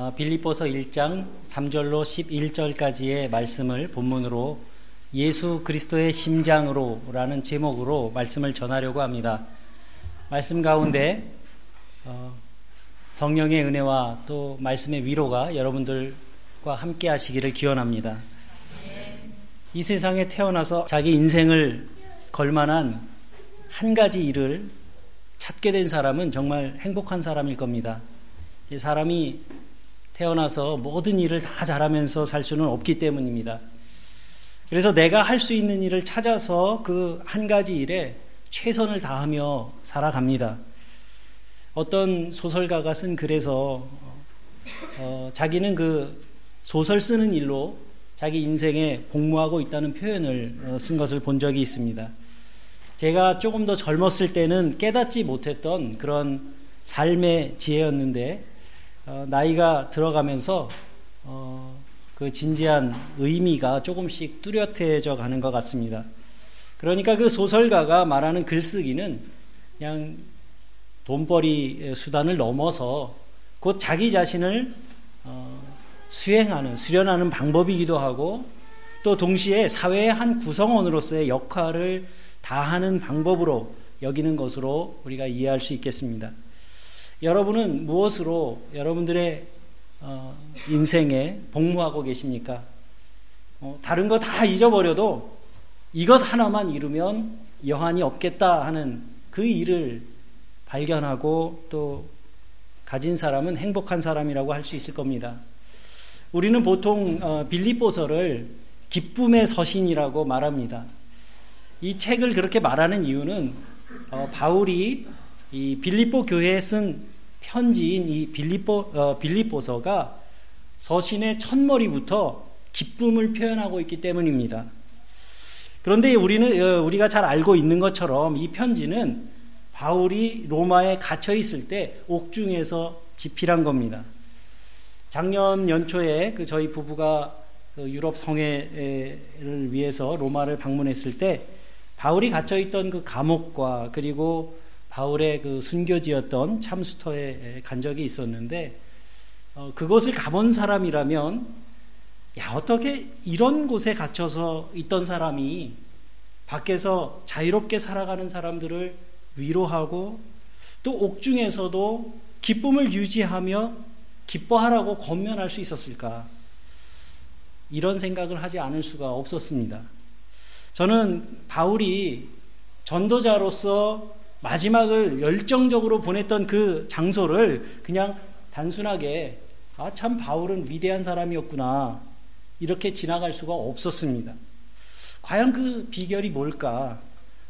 어, 빌립보서 1장 3절로 11절까지의 말씀을 본문으로 예수 그리스도의 심장으로라는 제목으로 말씀을 전하려고 합니다. 말씀 가운데 어, 성령의 은혜와 또 말씀의 위로가 여러분들과 함께 하시기를 기원합니다. 이 세상에 태어나서 자기 인생을 걸만한 한 가지 일을 찾게 된 사람은 정말 행복한 사람일 겁니다. 이 사람이 태어나서 모든 일을 다 잘하면서 살 수는 없기 때문입니다. 그래서 내가 할 수 있는 일을 찾아서 그 한 가지 일에 최선을 다하며 살아갑니다. 어떤 소설가가 쓴 글에서 어, 자기는 그 소설 쓰는 일로 자기 인생에 복무하고 있다는 표현을 어, 쓴 것을 본 적이 있습니다. 제가 조금 더 젊었을 때는 깨닫지 못했던 그런 삶의 지혜였는데 어, 나이가 들어가면서 어, 그 진지한 의미가 조금씩 뚜렷해져 가는 것 같습니다. 그러니까 그 소설가가 말하는 글쓰기는 그냥 돈벌이 수단을 넘어서 곧 자기 자신을 어, 수행하는, 수련하는 방법이기도 하고 또 동시에 사회의 한 구성원으로서의 역할을 다하는 방법으로 여기는 것으로 우리가 이해할 수 있겠습니다. 여러분은 무엇으로 여러분들의 어, 인생에 복무하고 계십니까? 어, 다른 거 다 잊어버려도 이것 하나만 이루면 여한이 없겠다 하는 그 일을 발견하고 또 가진 사람은 행복한 사람이라고 할 수 있을 겁니다. 우리는 보통 어, 빌립보서를 기쁨의 서신이라고 말합니다. 이 책을 그렇게 말하는 이유는 어, 바울이 이 빌립보 교회에 쓴 편지인 이 빌립보 어, 빌립보서가 서신의 첫머리부터 기쁨을 표현하고 있기 때문입니다. 그런데 우리는 어, 우리가 잘 알고 있는 것처럼 이 편지는 바울이 로마에 갇혀 있을 때 옥중에서 집필한 겁니다. 작년 연초에 그 저희 부부가 그 유럽 성회를 위해서 로마를 방문했을 때 바울이 갇혀 있던 그 감옥과 그리고 바울의 그 순교지였던 참수터에 간 적이 있었는데 어, 그곳을 가본 사람이라면 야 어떻게 이런 곳에 갇혀서 있던 사람이 밖에서 자유롭게 살아가는 사람들을 위로하고 또 옥중에서도 기쁨을 유지하며 기뻐하라고 권면할 수 있었을까? 이런 생각을 하지 않을 수가 없었습니다. 저는 바울이 전도자로서 마지막을 열정적으로 보냈던 그 장소를 그냥 단순하게 아, 참 바울은 위대한 사람이었구나. 이렇게 지나갈 수가 없었습니다. 과연 그 비결이 뭘까?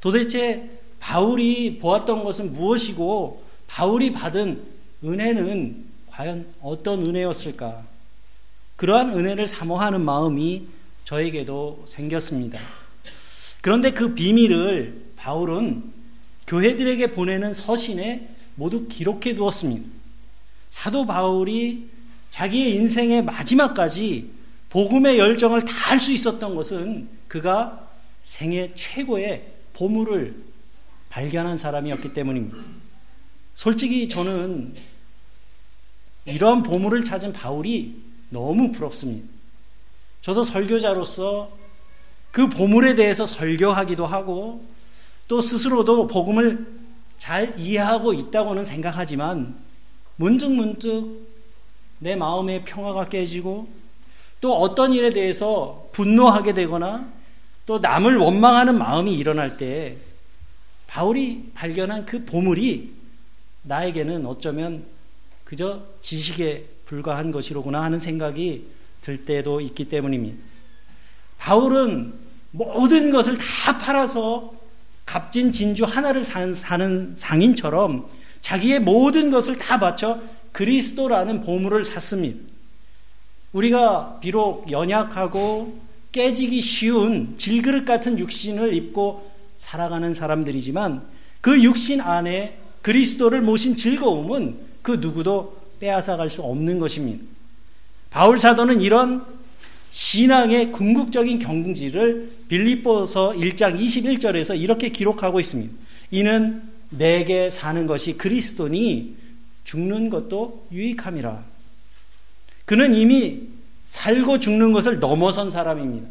도대체 바울이 보았던 것은 무엇이고 바울이 받은 은혜는 과연 어떤 은혜였을까? 그러한 은혜를 사모하는 마음이 저에게도 생겼습니다. 그런데 그 비밀을 바울은 교회들에게 보내는 서신에 모두 기록해 두었습니다. 사도 바울이 자기의 인생의 마지막까지 복음의 열정을 다할 수 있었던 것은 그가 생애 최고의 보물을 발견한 사람이었기 때문입니다. 솔직히 저는 이러한 보물을 찾은 바울이 너무 부럽습니다. 저도 설교자로서 그 보물에 대해서 설교하기도 하고 또 스스로도 복음을 잘 이해하고 있다고는 생각하지만 문득문득 내 마음의 평화가 깨지고 또 어떤 일에 대해서 분노하게 되거나 또 남을 원망하는 마음이 일어날 때 바울이 발견한 그 보물이 나에게는 어쩌면 그저 지식에 불과한 것이로구나 하는 생각이 들 때도 있기 때문입니다. 바울은 모든 것을 다 팔아서 값진 진주 하나를 사는 상인처럼 자기의 모든 것을 다 바쳐 그리스도라는 보물을 샀습니다. 우리가 비록 연약하고 깨지기 쉬운 질그릇 같은 육신을 입고 살아가는 사람들이지만 그 육신 안에 그리스도를 모신 즐거움은 그 누구도 빼앗아갈 수 없는 것입니다. 바울 사도는 이런 신앙의 궁극적인 경지를 빌립보서 1장 21절에서 이렇게 기록하고 있습니다. 이는 내게 사는 것이 그리스도니 죽는 것도 유익함이라. 그는 이미 살고 죽는 것을 넘어선 사람입니다.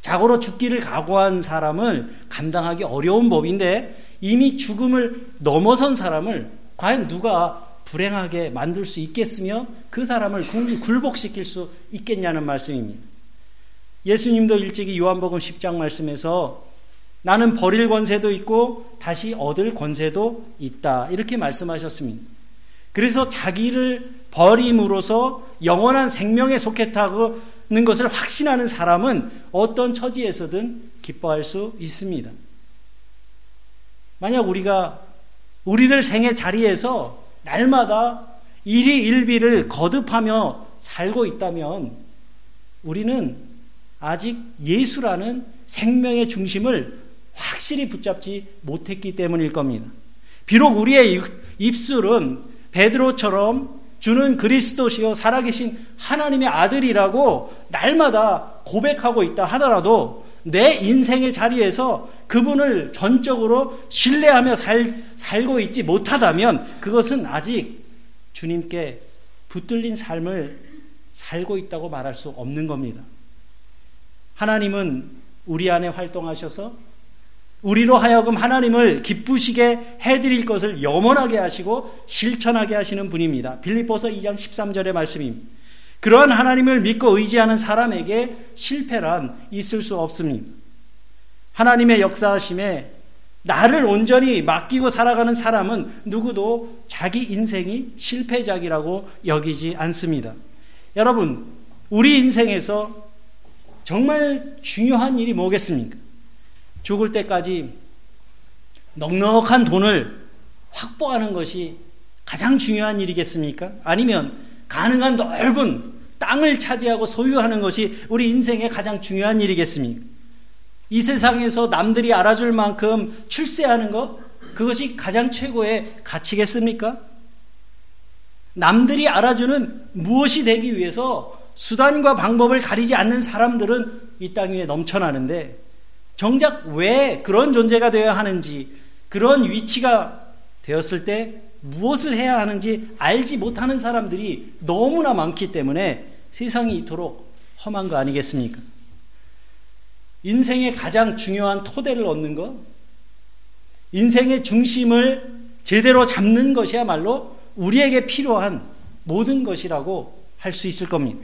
자고로 죽기를 각오한 사람을 감당하기 어려운 법인데 이미 죽음을 넘어선 사람을 과연 누가 불행하게 만들 수 있겠으며 그 사람을 굴복시킬 수 있겠냐는 말씀입니다. 예수님도 일찍이 요한복음 10장 말씀에서 나는 버릴 권세도 있고 다시 얻을 권세도 있다. 이렇게 말씀하셨습니다. 그래서 자기를 버림으로써 영원한 생명에 속했다는 것을 확신하는 사람은 어떤 처지에서든 기뻐할 수 있습니다. 만약 우리가 우리들 생의 자리에서 날마다 일희일비를 거듭하며 살고 있다면 우리는 아직 예수라는 생명의 중심을 확실히 붙잡지 못했기 때문일 겁니다. 비록 우리의 입술은 베드로처럼 주는 그리스도시요 살아계신 하나님의 아들이라고 날마다 고백하고 있다 하더라도 내 인생의 자리에서 그분을 전적으로 신뢰하며 살, 살고 있지 못하다면 그것은 아직 주님께 붙들린 삶을 살고 있다고 말할 수 없는 겁니다. 하나님은 우리 안에 활동하셔서 우리로 하여금 하나님을 기쁘시게 해드릴 것을 염원하게 하시고 실천하게 하시는 분입니다. 빌립보서 2장 13절의 말씀입니다. 그러한 하나님을 믿고 의지하는 사람에게 실패란 있을 수 없습니다. 하나님의 역사하심에 나를 온전히 맡기고 살아가는 사람은 누구도 자기 인생이 실패작이라고 여기지 않습니다. 여러분, 우리 인생에서 정말 중요한 일이 뭐겠습니까? 죽을 때까지 넉넉한 돈을 확보하는 것이 가장 중요한 일이겠습니까? 아니면 가능한 넓은 땅을 차지하고 소유하는 것이 우리 인생의 가장 중요한 일이겠습니까? 이 세상에서 남들이 알아줄 만큼 출세하는 것, 그것이 가장 최고의 가치겠습니까? 남들이 알아주는 무엇이 되기 위해서 수단과 방법을 가리지 않는 사람들은 이 땅 위에 넘쳐나는데 정작 왜 그런 존재가 되어야 하는지 그런 위치가 되었을 때 무엇을 해야 하는지 알지 못하는 사람들이 너무나 많기 때문에 세상이 이토록 험한 거 아니겠습니까? 인생의 가장 중요한 토대를 얻는 것, 인생의 중심을 제대로 잡는 것이야말로 우리에게 필요한 모든 것이라고 할 수 있을 겁니다.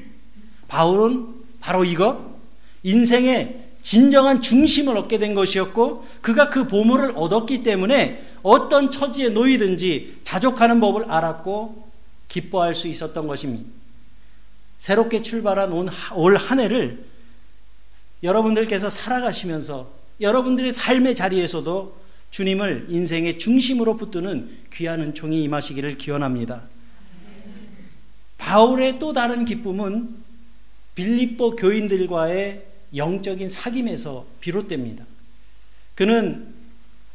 바울은 바로 이거, 인생의 진정한 중심을 얻게 된 것이었고 그가 그 보물을 얻었기 때문에 어떤 처지에 놓이든지 자족하는 법을 알았고 기뻐할 수 있었던 것입니다. 새롭게 출발한 올 한 해를 여러분들께서 살아가시면서 여러분들의 삶의 자리에서도 주님을 인생의 중심으로 붙드는 귀한 은총이 임하시기를 기원합니다. 바울의 또 다른 기쁨은 빌립보 교인들과의 영적인 사귐에서 비롯됩니다. 그는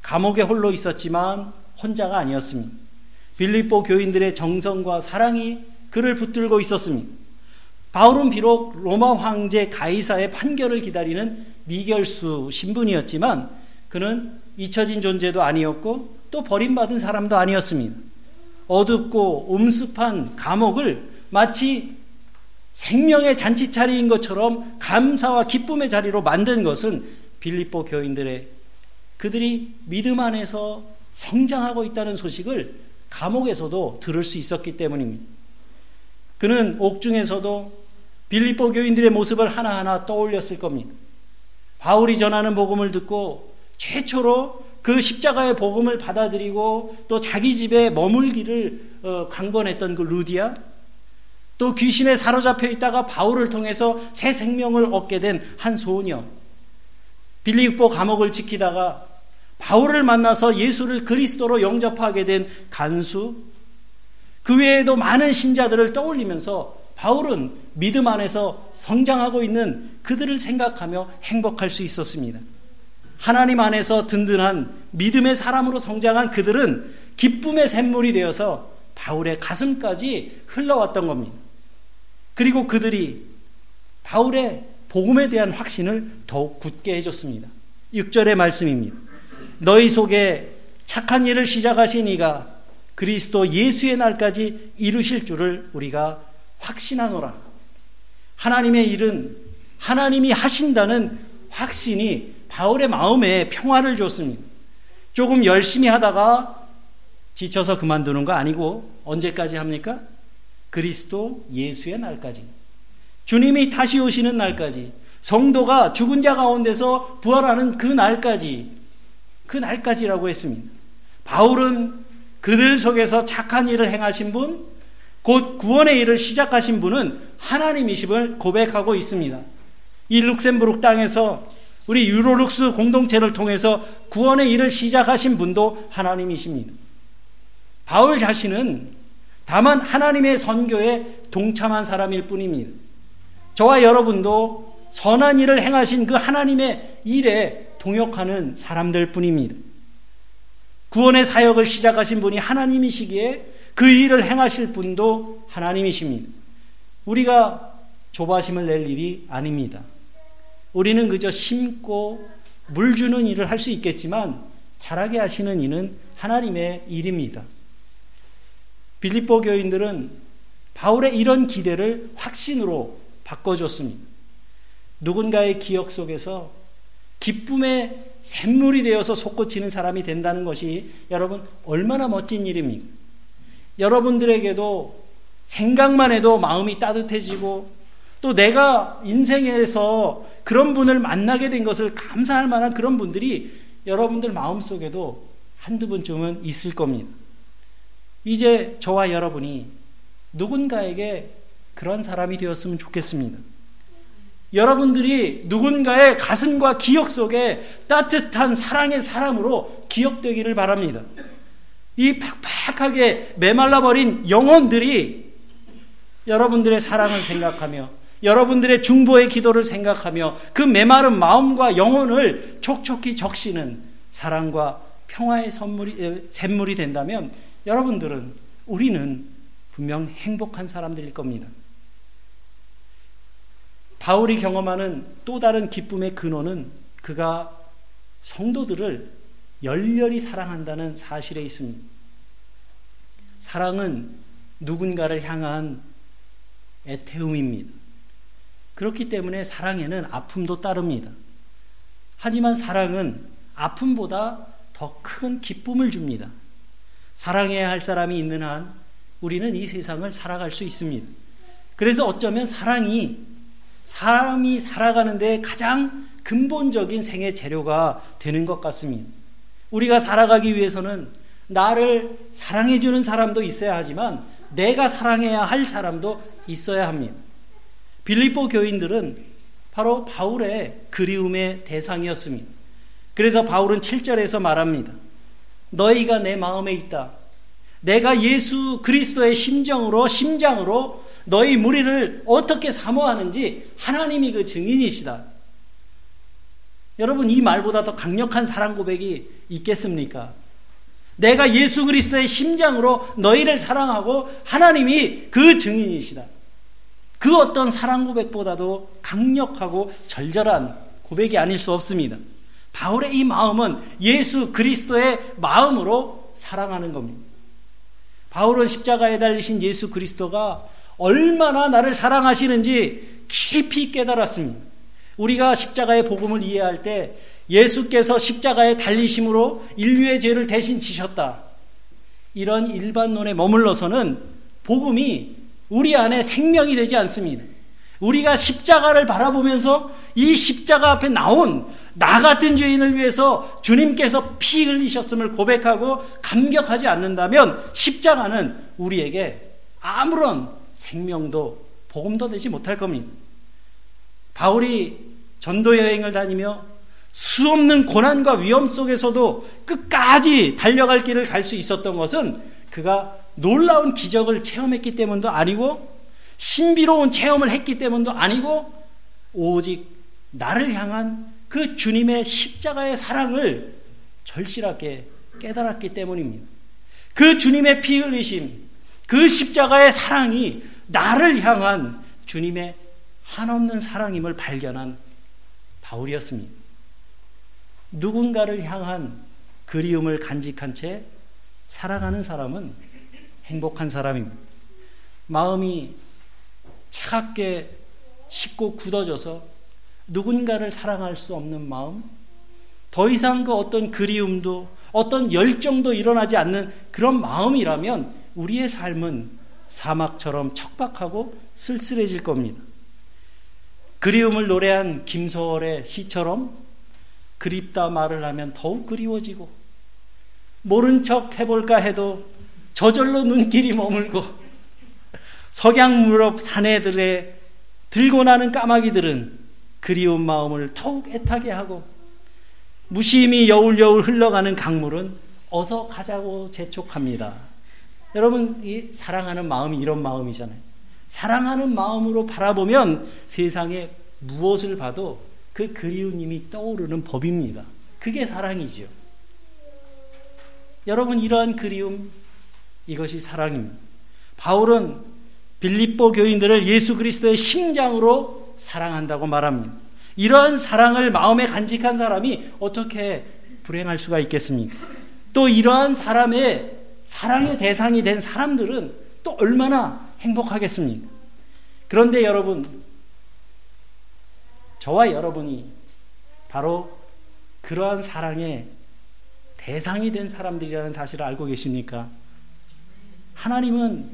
감옥에 홀로 있었지만 혼자가 아니었습니다. 빌립보 교인들의 정성과 사랑이 그를 붙들고 있었습니다. 바울은 비록 로마 황제 가이사의 판결을 기다리는 미결수 신분이었지만 그는 잊혀진 존재도 아니었고 또 버림받은 사람도 아니었습니다. 어둡고 음습한 감옥을 마치 생명의 잔치 자리인 것처럼 감사와 기쁨의 자리로 만든 것은 빌립보 교인들의 그들이 믿음 안에서 성장하고 있다는 소식을 감옥에서도 들을 수 있었기 때문입니다. 그는 옥중에서도 빌립보 교인들의 모습을 하나하나 떠올렸을 겁니다. 바울이 전하는 복음을 듣고 최초로 그 십자가의 복음을 받아들이고 또 자기 집에 머물기를 어, 강권했던 그 루디아 또 귀신에 사로잡혀 있다가 바울을 통해서 새 생명을 얻게 된 한 소녀. 빌립보 감옥을 지키다가 바울을 만나서 예수를 그리스도로 영접하게 된 간수. 그 외에도 많은 신자들을 떠올리면서 바울은 믿음 안에서 성장하고 있는 그들을 생각하며 행복할 수 있었습니다. 하나님 안에서 든든한 믿음의 사람으로 성장한 그들은 기쁨의 샘물이 되어서 바울의 가슴까지 흘러왔던 겁니다. 그리고 그들이 바울의 복음에 대한 확신을 더욱 굳게 해줬습니다. 6절의 말씀입니다. 너희 속에 착한 일을 시작하신 이가 그리스도 예수의 날까지 이루실 줄을 우리가 확신하노라. 하나님의 일은 하나님이 하신다는 확신이 바울의 마음에 평화를 줬습니다. 조금 열심히 하다가 지쳐서 그만두는 거 아니고 언제까지 합니까? 그리스도 예수의 날까지. 주님이 다시 오시는 날까지. 성도가 죽은 자 가운데서 부활하는 그 날까지. 그 날까지라고 했습니다. 바울은 그들 속에서 착한 일을 행하신 분, 곧 구원의 일을 시작하신 분은 하나님이심을 고백하고 있습니다. 이 룩셈부르크 땅에서 우리 유로룩스 공동체를 통해서 구원의 일을 시작하신 분도 하나님이십니다. 바울 자신은 다만 하나님의 선교에 동참한 사람일 뿐입니다. 저와 여러분도 선한 일을 행하신 그 하나님의 일에 동역하는 사람들 뿐입니다. 구원의 사역을 시작하신 분이 하나님이시기에 그 일을 행하실 분도 하나님이십니다. 우리가 조바심을 낼 일이 아닙니다. 우리는 그저 심고 물 주는 일을 할 수 있겠지만 잘하게 하시는 이는 하나님의 일입니다. 빌립보 교인들은 바울의 이런 기대를 확신으로 바꿔줬습니다. 누군가의 기억 속에서 기쁨의 샘물이 되어서 솟구치는 사람이 된다는 것이 여러분 얼마나 멋진 일입니까? 여러분들에게도 생각만 해도 마음이 따뜻해지고 또 내가 인생에서 그런 분을 만나게 된 것을 감사할 만한 그런 분들이 여러분들 마음속에도 한두 분쯤은 있을 겁니다. 이제 저와 여러분이 누군가에게 그런 사람이 되었으면 좋겠습니다. 여러분들이 누군가의 가슴과 기억 속에 따뜻한 사랑의 사람으로 기억되기를 바랍니다. 이 팍팍하게 메말라버린 영혼들이 여러분들의 사랑을 생각하며 여러분들의 중보의 기도를 생각하며 그 메마른 마음과 영혼을 촉촉히 적시는 사랑과 평화의 선물이, 샘물이 된다면 여러분들은 우리는 분명 행복한 사람들일 겁니다. 바울이 경험하는 또 다른 기쁨의 근원은 그가 성도들을 열렬히 사랑한다는 사실에 있습니다. 사랑은 누군가를 향한 애태움입니다. 그렇기 때문에 사랑에는 아픔도 따릅니다. 하지만 사랑은 아픔보다 더 큰 기쁨을 줍니다. 사랑해야 할 사람이 있는 한 우리는 이 세상을 살아갈 수 있습니다. 그래서 어쩌면 사랑이 사람이 살아가는데 가장 근본적인 생애 재료가 되는 것 같습니다. 우리가 살아가기 위해서는 나를 사랑해주는 사람도 있어야 하지만 내가 사랑해야 할 사람도 있어야 합니다. 빌립보 교인들은 바로 바울의 그리움의 대상이었습니다. 그래서 바울은 7절에서 말합니다. 너희가 내 마음에 있다. 내가 예수 그리스도의 심정으로 심장으로 너희 무리를 어떻게 사모하는지 하나님이 그 증인이시다. 여러분 이 말보다 더 강력한 사랑 고백이 있겠습니까? 내가 예수 그리스도의 심장으로 너희를 사랑하고 하나님이 그 증인이시다. 그 어떤 사랑 고백보다도 강력하고 절절한 고백이 아닐 수 없습니다. 바울의 이 마음은 예수 그리스도의 마음으로 사랑하는 겁니다. 바울은 십자가에 달리신 예수 그리스도가 얼마나 나를 사랑하시는지 깊이 깨달았습니다. 우리가 십자가의 복음을 이해할 때 예수께서 십자가에 달리심으로 인류의 죄를 대신 지셨다. 이런 일반론에 머물러서는 복음이 우리 안에 생명이 되지 않습니다. 우리가 십자가를 바라보면서 이 십자가 앞에 나온 나 같은 죄인을 위해서 주님께서 피 흘리셨음을 고백하고 감격하지 않는다면 십자가는 우리에게 아무런 생명도 복음도 되지 못할 겁니다. 바울이 전도 여행을 다니며 수없는 고난과 위험 속에서도 끝까지 달려갈 길을 갈 수 있었던 것은 그가 놀라운 기적을 체험했기 때문도 아니고 신비로운 체험을 했기 때문도 아니고 오직 나를 향한 그 주님의 십자가의 사랑을 절실하게 깨달았기 때문입니다. 그 주님의 피 흘리심, 그 십자가의 사랑이 나를 향한 주님의 한없는 사랑임을 발견한 바울이었습니다. 누군가를 향한 그리움을 간직한 채 살아가는 사람은 행복한 사람입니다. 마음이 차갑게 식고 굳어져서 누군가를 사랑할 수 없는 마음, 더 이상 그 어떤 그리움도 어떤 열정도 일어나지 않는 그런 마음이라면 우리의 삶은 사막처럼 척박하고 쓸쓸해질 겁니다. 그리움을 노래한 김소월의 시처럼 그립다 말을 하면 더욱 그리워지고 모른 척 해볼까 해도 저절로 눈길이 머물고 석양 무렵 사내들의 들고 나는 까마귀들은 그리운 마음을 더욱 애타게 하고 무심히 여울여울 흘러가는 강물은 어서 가자고 재촉합니다. 여러분, 이 사랑하는 마음이 이런 마음이잖아요. 사랑하는 마음으로 바라보면 세상에 무엇을 봐도 그 그리운 님이 떠오르는 법입니다. 그게 사랑이지요. 여러분, 이러한 그리움, 이것이 사랑입니다. 바울은 빌립보 교인들을 예수 그리스도의 심장으로 사랑한다고 말합니다. 이러한 사랑을 마음에 간직한 사람이 어떻게 불행할 수가 있겠습니까? 또 이러한 사람의 사랑의 대상이 된 사람들은 또 얼마나 행복하겠습니까? 그런데 여러분, 저와 여러분이 바로 그러한 사랑의 대상이 된 사람들이라는 사실을 알고 계십니까? 하나님은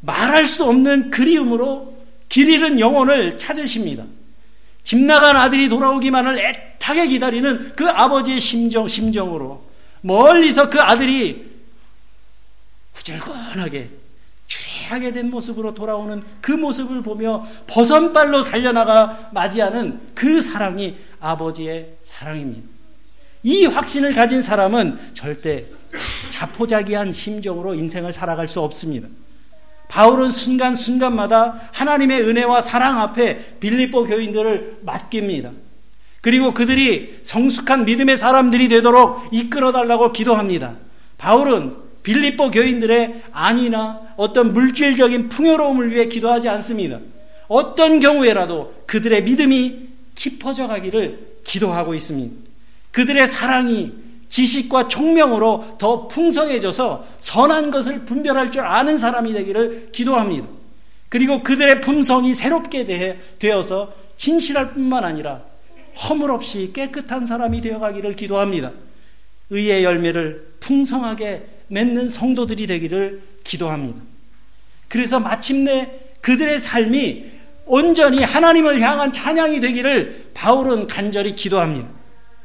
말할 수 없는 그리움으로 길 잃은 영혼을 찾으십니다. 집 나간 아들이 돌아오기만을 애타게 기다리는 그 아버지의 심정, 심정으로 멀리서 그 아들이 후줄근하게 취하게 된 모습으로 돌아오는 그 모습을 보며 버선발로 달려나가 맞이하는 그 사랑이 아버지의 사랑입니다. 이 확신을 가진 사람은 절대 자포자기한 심정으로 인생을 살아갈 수 없습니다. 바울은 순간순간마다 하나님의 은혜와 사랑 앞에 빌립보 교인들을 맡깁니다. 그리고 그들이 성숙한 믿음의 사람들이 되도록 이끌어 달라고 기도합니다. 바울은 빌립보 교인들의 안이나 어떤 물질적인 풍요로움을 위해 기도하지 않습니다. 어떤 경우에라도 그들의 믿음이 깊어져 가기를 기도하고 있습니다. 그들의 사랑이 지식과 총명으로 더 풍성해져서 선한 것을 분별할 줄 아는 사람이 되기를 기도합니다. 그리고 그들의 품성이 새롭게 되, 되어서 진실할 뿐만 아니라 허물 없이 깨끗한 사람이 되어가기를 기도합니다. 의의 열매를 풍성하게 맺는 성도들이 되기를 기도합니다. 그래서 마침내 그들의 삶이 온전히 하나님을 향한 찬양이 되기를 바울은 간절히 기도합니다.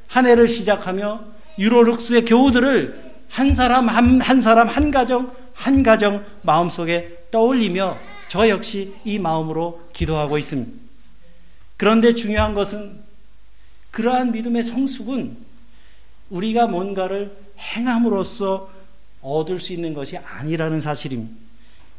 한 해를 시작하며 유로룩스의 교우들을 한 사람 한, 한 사람 한 가정 한 가정 마음속에 떠올리며 저 역시 이 마음으로 기도하고 있습니다. 그런데 중요한 것은 그러한 믿음의 성숙은 우리가 뭔가를 행함으로써 얻을 수 있는 것이 아니라는 사실입니다.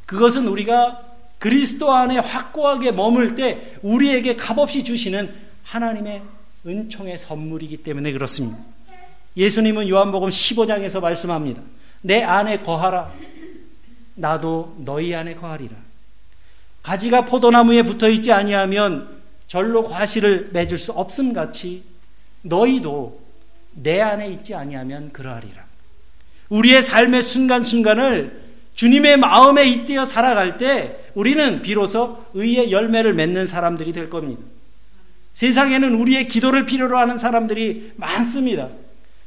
그것은 우리가 그리스도 안에 확고하게 머물 때 우리에게 값없이 주시는 하나님의 은총의 선물이기 때문에 그렇습니다. 예수님은 요한복음 15장에서 말씀합니다. 내 안에 거하라. 나도 너희 안에 거하리라. 가지가 포도나무에 붙어 있지 아니하면 절로 과실을 맺을 수 없음 같이 너희도 내 안에 있지 아니하면 그러하리라. 우리의 삶의 순간순간을 주님의 마음에 잇대어 살아갈 때 우리는 비로소 의의 열매를 맺는 사람들이 될 겁니다. 세상에는 우리의 기도를 필요로 하는 사람들이 많습니다.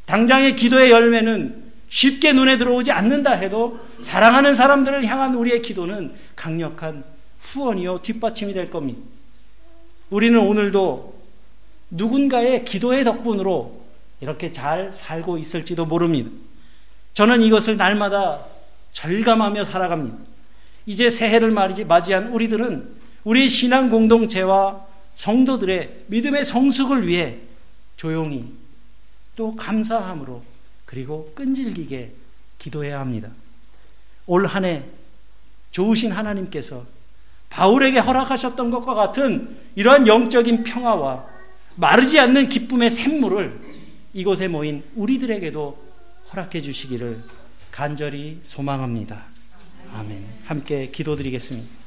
당장의 기도의 열매는 쉽게 눈에 들어오지 않는다 해도 사랑하는 사람들을 향한 우리의 기도는 강력한 후원이요 뒷받침이 될 겁니다. 우리는 오늘도 누군가의 기도의 덕분으로 이렇게 잘 살고 있을지도 모릅니다. 저는 이것을 날마다 절감하며 살아갑니다. 이제 새해를 맞이한 우리들은 우리 신앙 공동체와 성도들의 믿음의 성숙을 위해 조용히 또 감사함으로 그리고 끈질기게 기도해야 합니다. 올 한 해 좋으신 하나님께서 바울에게 허락하셨던 것과 같은 이러한 영적인 평화와 마르지 않는 기쁨의 샘물을 이곳에 모인 우리들에게도 허락해 주시기를 간절히 소망합니다. 아멘. 함께 기도드리겠습니다.